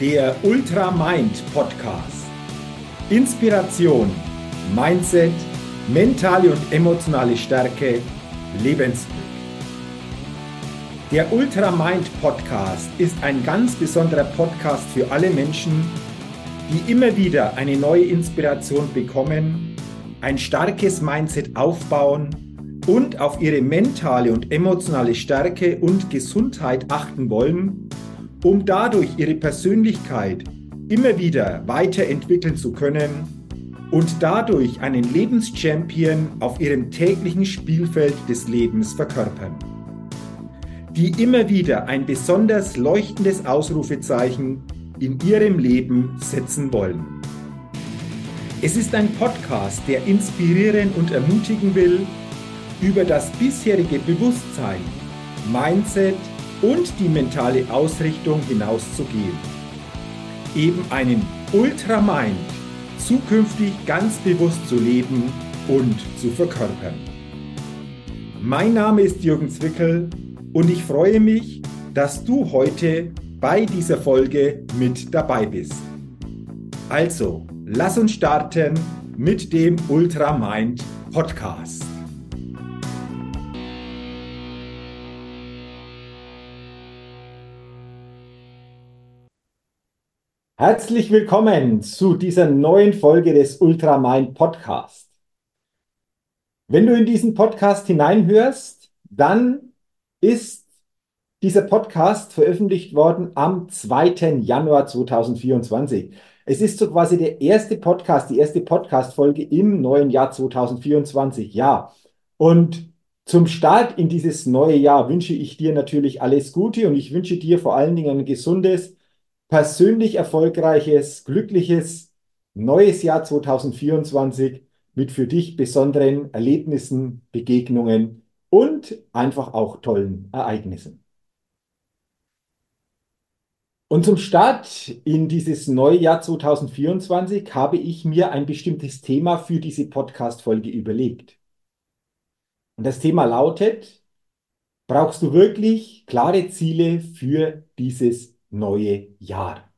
der Ultra Mind Podcast. Inspiration, Mindset, mentale und emotionale Stärke, Lebensglück. Der Ultra Mind Podcast ist ein ganz besonderer Podcast für alle Menschen, die immer wieder eine neue Inspiration bekommen, ein starkes Mindset aufbauen und auf ihre mentale und emotionale Stärke und Gesundheit achten wollen um dadurch ihre Persönlichkeit immer wieder weiterentwickeln zu können und dadurch einen Lebenschampion auf ihrem täglichen Spielfeld des Lebens verkörpern. Die immer wieder ein besonders leuchtendes Ausrufezeichen in ihrem Leben setzen wollen. Es ist ein Podcast, der inspirieren und ermutigen will, über das bisherige Bewusstsein, Mindset, und die mentale Ausrichtung hinauszugehen. Eben einen Ultramind zukünftig ganz bewusst zu leben und zu verkörpern. Mein Name ist Jürgen Zwickel und ich freue mich, dass du heute bei dieser Folge mit dabei bist. Also, lass uns starten mit dem Ultramind Podcast. Herzlich willkommen zu dieser neuen Folge des Ultramind Podcast. Wenn du in diesen Podcast hineinhörst, dann ist dieser Podcast veröffentlicht worden am 2. Januar 2024. Es ist so quasi der erste Podcast, die erste Podcast-Folge im neuen Jahr 2024. Ja. Und zum Start in dieses neue Jahr wünsche ich dir natürlich alles Gute und ich wünsche dir vor allen Dingen ein gesundes, persönlich erfolgreiches, glückliches neues Jahr 2024 mit für dich besonderen Erlebnissen, Begegnungen und einfach auch tollen Ereignissen. Und zum Start in dieses neue Jahr 2024 habe ich mir ein bestimmtes Thema für diese Podcast-Folge überlegt. Und das Thema lautet, brauchst du wirklich klare Ziele für dieses neue Jahr.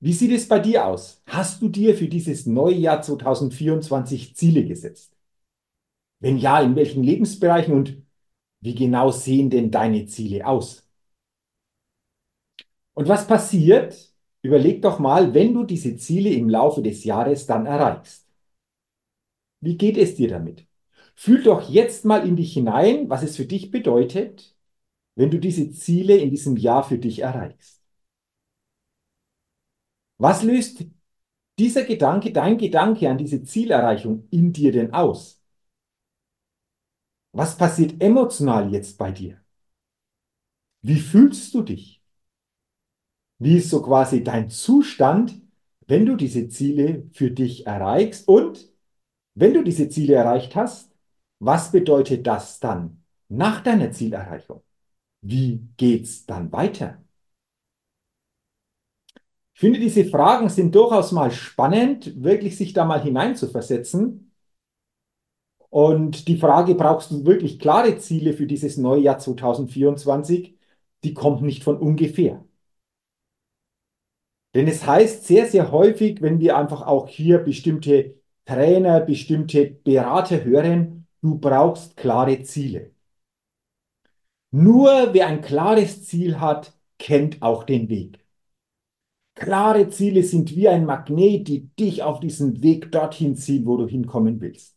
Wie sieht es bei dir aus? Hast du dir für dieses neue Jahr 2024 Ziele gesetzt? Wenn ja, in welchen Lebensbereichen und wie genau sehen denn deine Ziele aus? Und was passiert? Überleg doch mal, wenn du diese Ziele im Laufe des Jahres dann erreichst. Wie geht es dir damit? Fühl doch jetzt mal in dich hinein, was es für dich bedeutet, wenn du diese Ziele in diesem Jahr für dich erreichst? Was löst dieser Gedanke, dein Gedanke an diese Zielerreichung in dir denn aus? Was passiert emotional jetzt bei dir? Wie fühlst du dich? Wie ist so quasi dein Zustand, wenn du diese Ziele für dich erreichst? Und wenn du diese Ziele erreicht hast, was bedeutet das dann nach deiner Zielerreichung? Wie geht's dann weiter? Ich finde, diese Fragen sind durchaus mal spannend, wirklich sich da mal hineinzuversetzen. Und die Frage, brauchst du wirklich klare Ziele für dieses neue Jahr 2024? Die kommt nicht von ungefähr. Denn es heißt sehr, sehr häufig, wenn wir einfach auch hier bestimmte Trainer, bestimmte Berater hören, du brauchst klare Ziele. Nur wer ein klares Ziel hat, kennt auch den Weg. Klare Ziele sind wie ein Magnet, die dich auf diesen Weg dorthin ziehen, wo du hinkommen willst.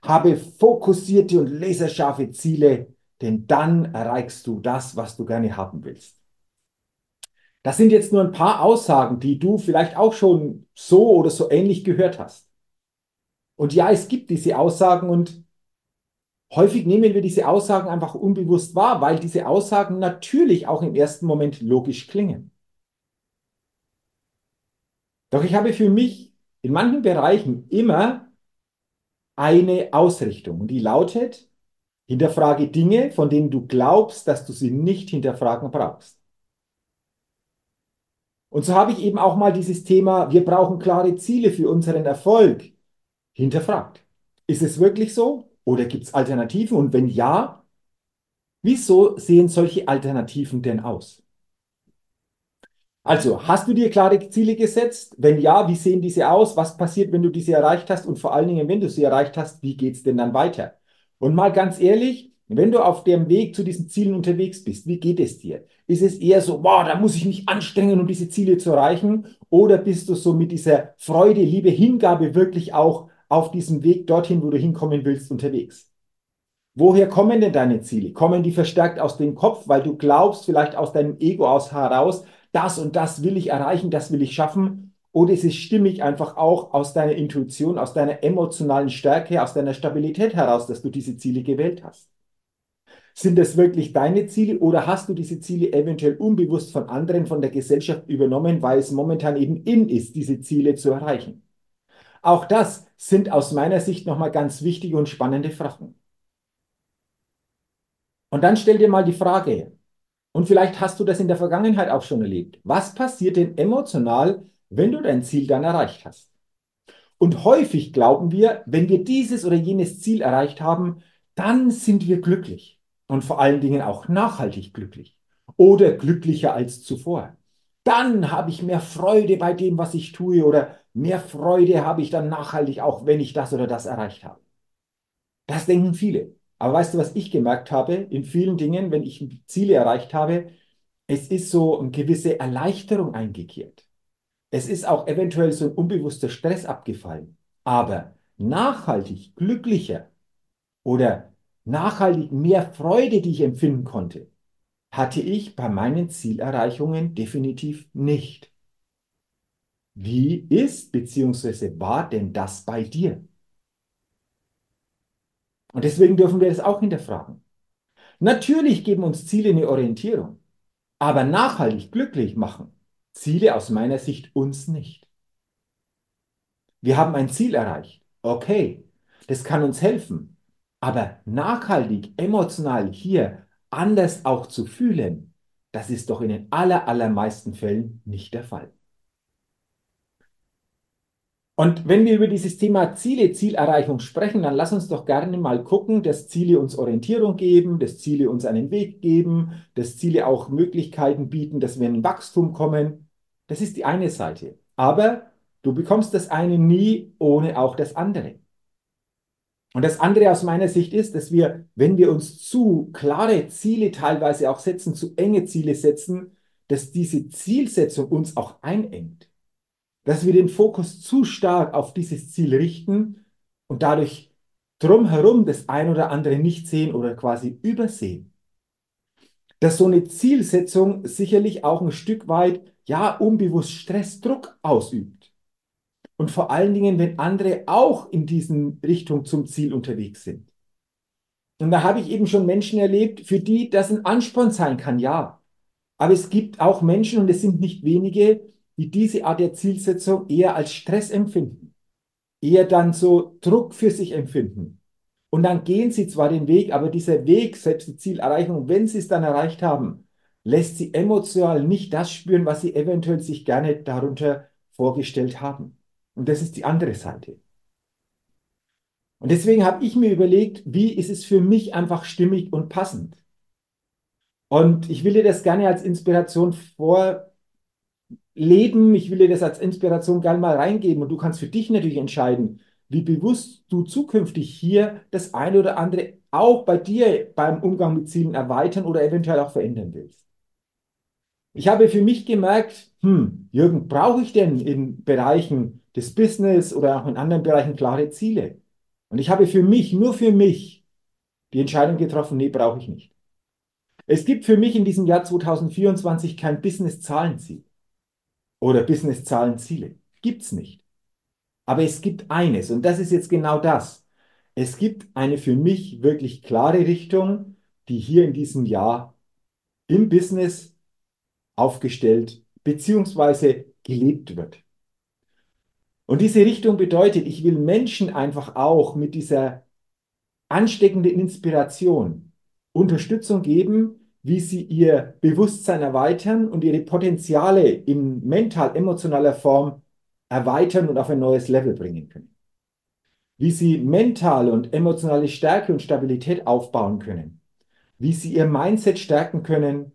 Habe fokussierte und laserscharfe Ziele, denn dann erreichst du das, was du gerne haben willst. Das sind jetzt nur ein paar Aussagen, die du vielleicht auch schon so oder so ähnlich gehört hast. Und ja, es gibt diese Aussagen und Häufig nehmen wir diese Aussagen einfach unbewusst wahr, weil diese Aussagen natürlich auch im ersten Moment logisch klingen. Doch ich habe für mich in manchen Bereichen immer eine Ausrichtung und die lautet, hinterfrage Dinge, von denen du glaubst, dass du sie nicht hinterfragen brauchst. Und so habe ich eben auch mal dieses Thema, wir brauchen klare Ziele für unseren Erfolg, hinterfragt. Ist es wirklich so? Oder gibt es Alternativen? Und wenn ja, wieso sehen solche Alternativen denn aus? Also, hast du dir klare Ziele gesetzt? Wenn ja, wie sehen diese aus? Was passiert, wenn du diese erreicht hast? Und vor allen Dingen, wenn du sie erreicht hast, wie geht es denn dann weiter? Und mal ganz ehrlich, wenn du auf dem Weg zu diesen Zielen unterwegs bist, wie geht es dir? Ist es eher so, boah, da muss ich mich anstrengen, um diese Ziele zu erreichen? Oder bist du so mit dieser Freude, Liebe, Hingabe wirklich auch auf diesem Weg dorthin, wo du hinkommen willst, unterwegs? Woher kommen denn deine Ziele? Kommen die verstärkt aus dem Kopf, weil du glaubst, vielleicht aus deinem Ego aus heraus, das und das will ich erreichen, das will ich schaffen? Oder ist es stimmig einfach auch aus deiner Intuition, aus deiner emotionalen Stärke, aus deiner Stabilität heraus, dass du diese Ziele gewählt hast? Sind das wirklich deine Ziele oder hast du diese Ziele eventuell unbewusst von anderen, von der Gesellschaft übernommen, weil es momentan eben in ist, diese Ziele zu erreichen? Auch das sind aus meiner Sicht nochmal ganz wichtige und spannende Fragen. Und dann stell dir mal die Frage, und vielleicht hast du das in der Vergangenheit auch schon erlebt, was passiert denn emotional, wenn du dein Ziel dann erreicht hast? Und häufig glauben wir, wenn wir dieses oder jenes Ziel erreicht haben, dann sind wir glücklich und vor allen Dingen auch nachhaltig glücklich oder glücklicher als zuvor. Dann habe ich mehr Freude bei dem, was ich tue oder mehr Freude habe ich dann nachhaltig auch, wenn ich das oder das erreicht habe. Das denken viele. Aber weißt du, was ich gemerkt habe? In vielen Dingen, wenn ich Ziele erreicht habe, es ist so eine gewisse Erleichterung eingekehrt. Es ist auch eventuell so ein unbewusster Stress abgefallen. Aber nachhaltig glücklicher oder nachhaltig mehr Freude, die ich empfinden konnte, hatte ich bei meinen Zielerreichungen definitiv nicht. Wie ist bzw. war denn das bei dir? Und deswegen dürfen wir das auch hinterfragen. Natürlich geben uns Ziele eine Orientierung, aber nachhaltig glücklich machen Ziele aus meiner Sicht uns nicht. Wir haben ein Ziel erreicht. Okay, das kann uns helfen. Aber nachhaltig, emotional hier anders auch zu fühlen, das ist doch in den aller, allermeisten Fällen nicht der Fall. Und wenn wir über dieses Thema Ziele, Zielerreichung sprechen, dann lass uns doch gerne mal gucken, dass Ziele uns Orientierung geben, dass Ziele uns einen Weg geben, dass Ziele auch Möglichkeiten bieten, dass wir in Wachstum kommen. Das ist die eine Seite. Aber du bekommst das eine nie ohne auch das andere. Und das andere aus meiner Sicht ist, dass wir, wenn wir uns zu klare Ziele teilweise auch setzen, zu enge Ziele setzen, dass diese Zielsetzung uns auch einengt dass wir den Fokus zu stark auf dieses Ziel richten und dadurch drumherum das ein oder andere nicht sehen oder quasi übersehen. Dass so eine Zielsetzung sicherlich auch ein Stück weit, ja, unbewusst Stress, Druck ausübt. Und vor allen Dingen, wenn andere auch in diesen Richtung zum Ziel unterwegs sind. Und da habe ich eben schon Menschen erlebt, für die das ein Ansporn sein kann, ja. Aber es gibt auch Menschen, und es sind nicht wenige, die diese Art der Zielsetzung eher als Stress empfinden, eher dann so Druck für sich empfinden. Und dann gehen sie zwar den Weg, aber dieser Weg, selbst die Zielerreichung, wenn sie es dann erreicht haben, lässt sie emotional nicht das spüren, was sie eventuell sich gerne darunter vorgestellt haben. Und das ist die andere Seite. Und deswegen habe ich mir überlegt, wie ist es für mich einfach stimmig und passend. Und ich will dir das gerne als Inspiration vor, leben. Ich will dir das als Inspiration gerne mal reingeben und du kannst für dich natürlich entscheiden, wie bewusst du zukünftig hier das eine oder andere auch bei dir beim Umgang mit Zielen erweitern oder eventuell auch verändern willst. Ich habe für mich gemerkt, hm, Jürgen, brauche ich denn in Bereichen des Business oder auch in anderen Bereichen klare Ziele? Und ich habe für mich, nur für mich, die Entscheidung getroffen, nee, brauche ich nicht. Es gibt für mich in diesem Jahr 2024 kein Business-Zahlenziel oder Business-Zahlen-Ziele. Gibt es nicht. Aber es gibt eines, und das ist jetzt genau das. Es gibt eine für mich wirklich klare Richtung, die hier in diesem Jahr im Business aufgestellt bzw. gelebt wird. Und diese Richtung bedeutet, ich will Menschen einfach auch mit dieser ansteckenden Inspiration Unterstützung geben, wie sie ihr Bewusstsein erweitern und ihre Potenziale in mental-emotionaler Form erweitern und auf ein neues Level bringen können. Wie sie mentale und emotionale Stärke und Stabilität aufbauen können. Wie sie ihr Mindset stärken können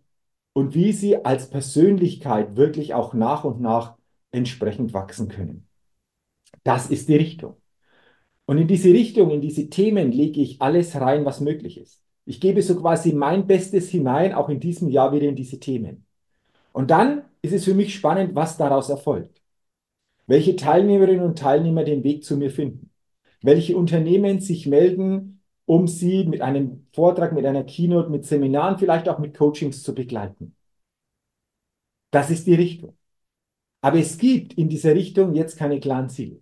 und wie sie als Persönlichkeit wirklich auch nach und nach entsprechend wachsen können. Das ist die Richtung. Und in diese Richtung, in diese Themen lege ich alles rein, was möglich ist. Ich gebe so quasi mein Bestes hinein, auch in diesem Jahr wieder in diese Themen. Und dann ist es für mich spannend, was daraus erfolgt. Welche Teilnehmerinnen und Teilnehmer den Weg zu mir finden. Welche Unternehmen sich melden, um sie mit einem Vortrag, mit einer Keynote, mit Seminaren, vielleicht auch mit Coachings zu begleiten. Das ist die Richtung. Aber es gibt in dieser Richtung jetzt keine klaren Ziele.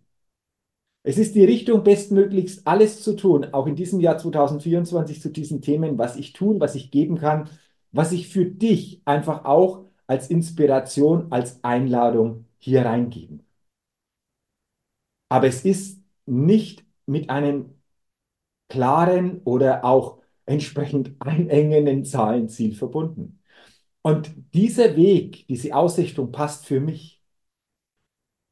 Es ist die Richtung, bestmöglichst alles zu tun, auch in diesem Jahr 2024 zu diesen Themen, was ich tun, was ich geben kann, was ich für dich einfach auch als Inspiration, als Einladung hier reingeben. Aber es ist nicht mit einem klaren oder auch entsprechend einengenden Zahlenziel verbunden. Und dieser Weg, diese Ausrichtung passt für mich.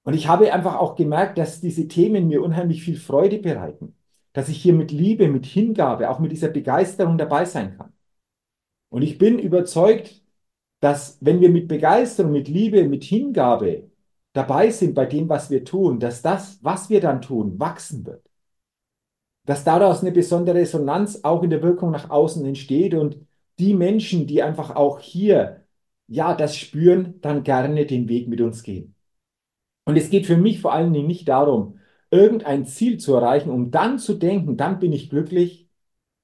Und ich habe einfach auch gemerkt, dass diese Themen mir unheimlich viel Freude bereiten, dass ich hier mit Liebe, mit Hingabe, auch mit dieser Begeisterung dabei sein kann. Und ich bin überzeugt, dass wenn wir mit Begeisterung, mit Liebe, mit Hingabe dabei sind bei dem, was wir tun, dass das, was wir dann tun, wachsen wird. Dass daraus eine besondere Resonanz auch in der Wirkung nach außen entsteht und die Menschen, die einfach auch hier, ja, das spüren, dann gerne den Weg mit uns gehen. Und es geht für mich vor allen Dingen nicht darum, irgendein Ziel zu erreichen, um dann zu denken, dann bin ich glücklich,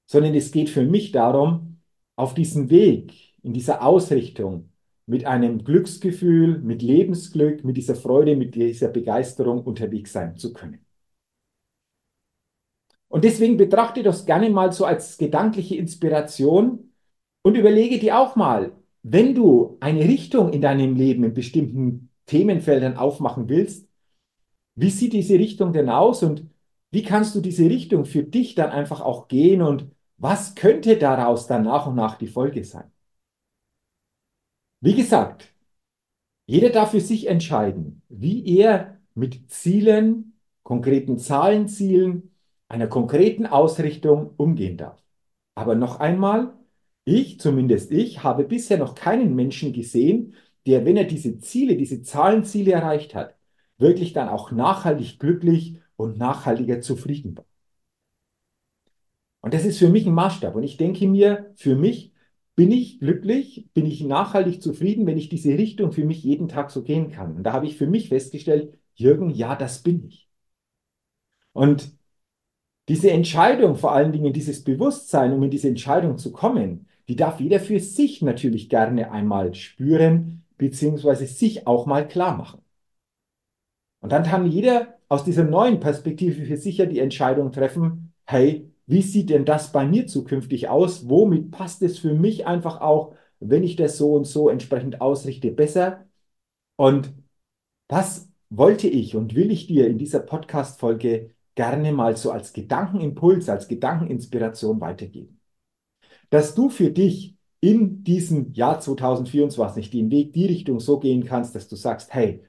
sondern es geht für mich darum, auf diesem Weg, in dieser Ausrichtung, mit einem Glücksgefühl, mit Lebensglück, mit dieser Freude, mit dieser Begeisterung unterwegs sein zu können. Und deswegen betrachte das gerne mal so als gedankliche Inspiration und überlege dir auch mal, wenn du eine Richtung in deinem Leben in bestimmten Themenfeldern aufmachen willst, wie sieht diese Richtung denn aus und wie kannst du diese Richtung für dich dann einfach auch gehen und was könnte daraus dann nach und nach die Folge sein? Wie gesagt, jeder darf für sich entscheiden, wie er mit Zielen, konkreten Zahlenzielen, einer konkreten Ausrichtung umgehen darf. Aber noch einmal, ich, zumindest ich, habe bisher noch keinen Menschen gesehen, der, wenn er diese Ziele, diese Zahlenziele erreicht hat, wirklich dann auch nachhaltig glücklich und nachhaltiger zufrieden war. Und das ist für mich ein Maßstab. Und ich denke mir, für mich bin ich glücklich, bin ich nachhaltig zufrieden, wenn ich diese Richtung für mich jeden Tag so gehen kann. Und da habe ich für mich festgestellt, Jürgen, ja, das bin ich. Und diese Entscheidung, vor allen Dingen dieses Bewusstsein, um in diese Entscheidung zu kommen, die darf jeder für sich natürlich gerne einmal spüren, beziehungsweise sich auch mal klar machen. Und dann kann jeder aus dieser neuen Perspektive für sich ja die Entscheidung treffen, hey, wie sieht denn das bei mir zukünftig aus? Womit passt es für mich einfach auch, wenn ich das so und so entsprechend ausrichte, besser? Und das wollte ich und will ich dir in dieser Podcast-Folge gerne mal so als Gedankenimpuls, als Gedankeninspiration weitergeben. Dass du für dich in diesem Jahr 2024 den Weg, die Richtung so gehen kannst, dass du sagst, hey,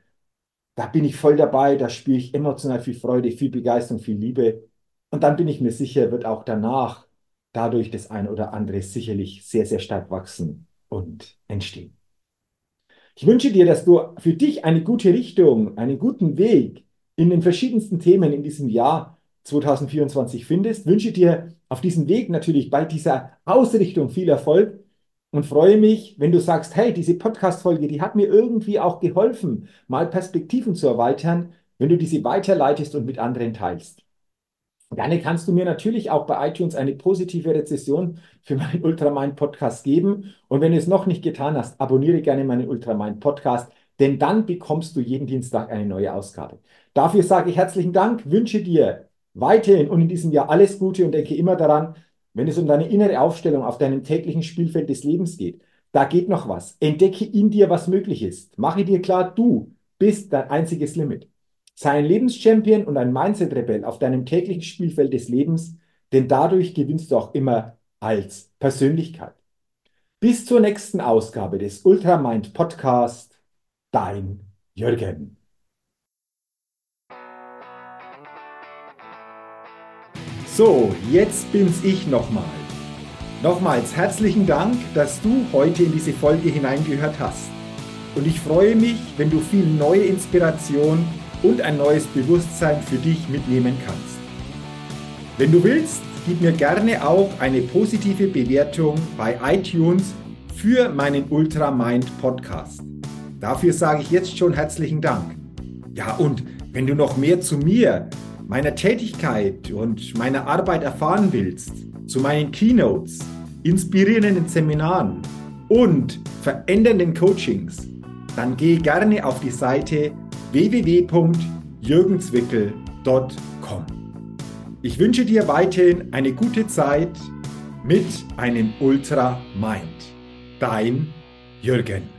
da bin ich voll dabei, da spüre ich emotional viel Freude, viel Begeisterung, viel Liebe und dann bin ich mir sicher, wird auch danach dadurch das eine oder andere sicherlich sehr, sehr stark wachsen und entstehen. Ich wünsche dir, dass du für dich eine gute Richtung, einen guten Weg in den verschiedensten Themen in diesem Jahr 2024 findest. Ich wünsche dir auf diesem Weg natürlich bei dieser Ausrichtung viel Erfolg und freue mich, wenn du sagst, hey, diese Podcast-Folge, die hat mir irgendwie auch geholfen, mal Perspektiven zu erweitern, wenn du diese weiterleitest und mit anderen teilst. Gerne kannst du mir natürlich auch bei iTunes eine positive Rezession für meinen Ultramind Podcast geben. Und wenn du es noch nicht getan hast, abonniere gerne meinen Ultramind Podcast, denn dann bekommst du jeden Dienstag eine neue Ausgabe. Dafür sage ich herzlichen Dank, wünsche dir weiterhin und in diesem Jahr alles Gute und denke immer daran, wenn es um deine innere Aufstellung auf deinem täglichen Spielfeld des Lebens geht, da geht noch was. Entdecke in dir, was möglich ist. Mache dir klar, du bist dein einziges Limit. Sei ein Lebenschampion und ein Mindset-Rebell auf deinem täglichen Spielfeld des Lebens, denn dadurch gewinnst du auch immer als Persönlichkeit. Bis zur nächsten Ausgabe des Ultramind Podcast, dein Jürgen. So, jetzt bin's ich nochmal. Nochmals herzlichen Dank, dass du heute in diese Folge hineingehört hast. Und ich freue mich, wenn du viel neue Inspiration und ein neues Bewusstsein für dich mitnehmen kannst. Wenn du willst, gib mir gerne auch eine positive Bewertung bei iTunes für meinen Ultramind Podcast. Dafür sage ich jetzt schon herzlichen Dank. Ja, und wenn du noch mehr zu mir, meiner Tätigkeit und meiner Arbeit erfahren willst, zu meinen Keynotes, inspirierenden Seminaren und verändernden Coachings, dann geh gerne auf die Seite www.jürgenswickel.com. Ich wünsche dir weiterhin eine gute Zeit mit einem Ultra Mind. Dein Jürgen.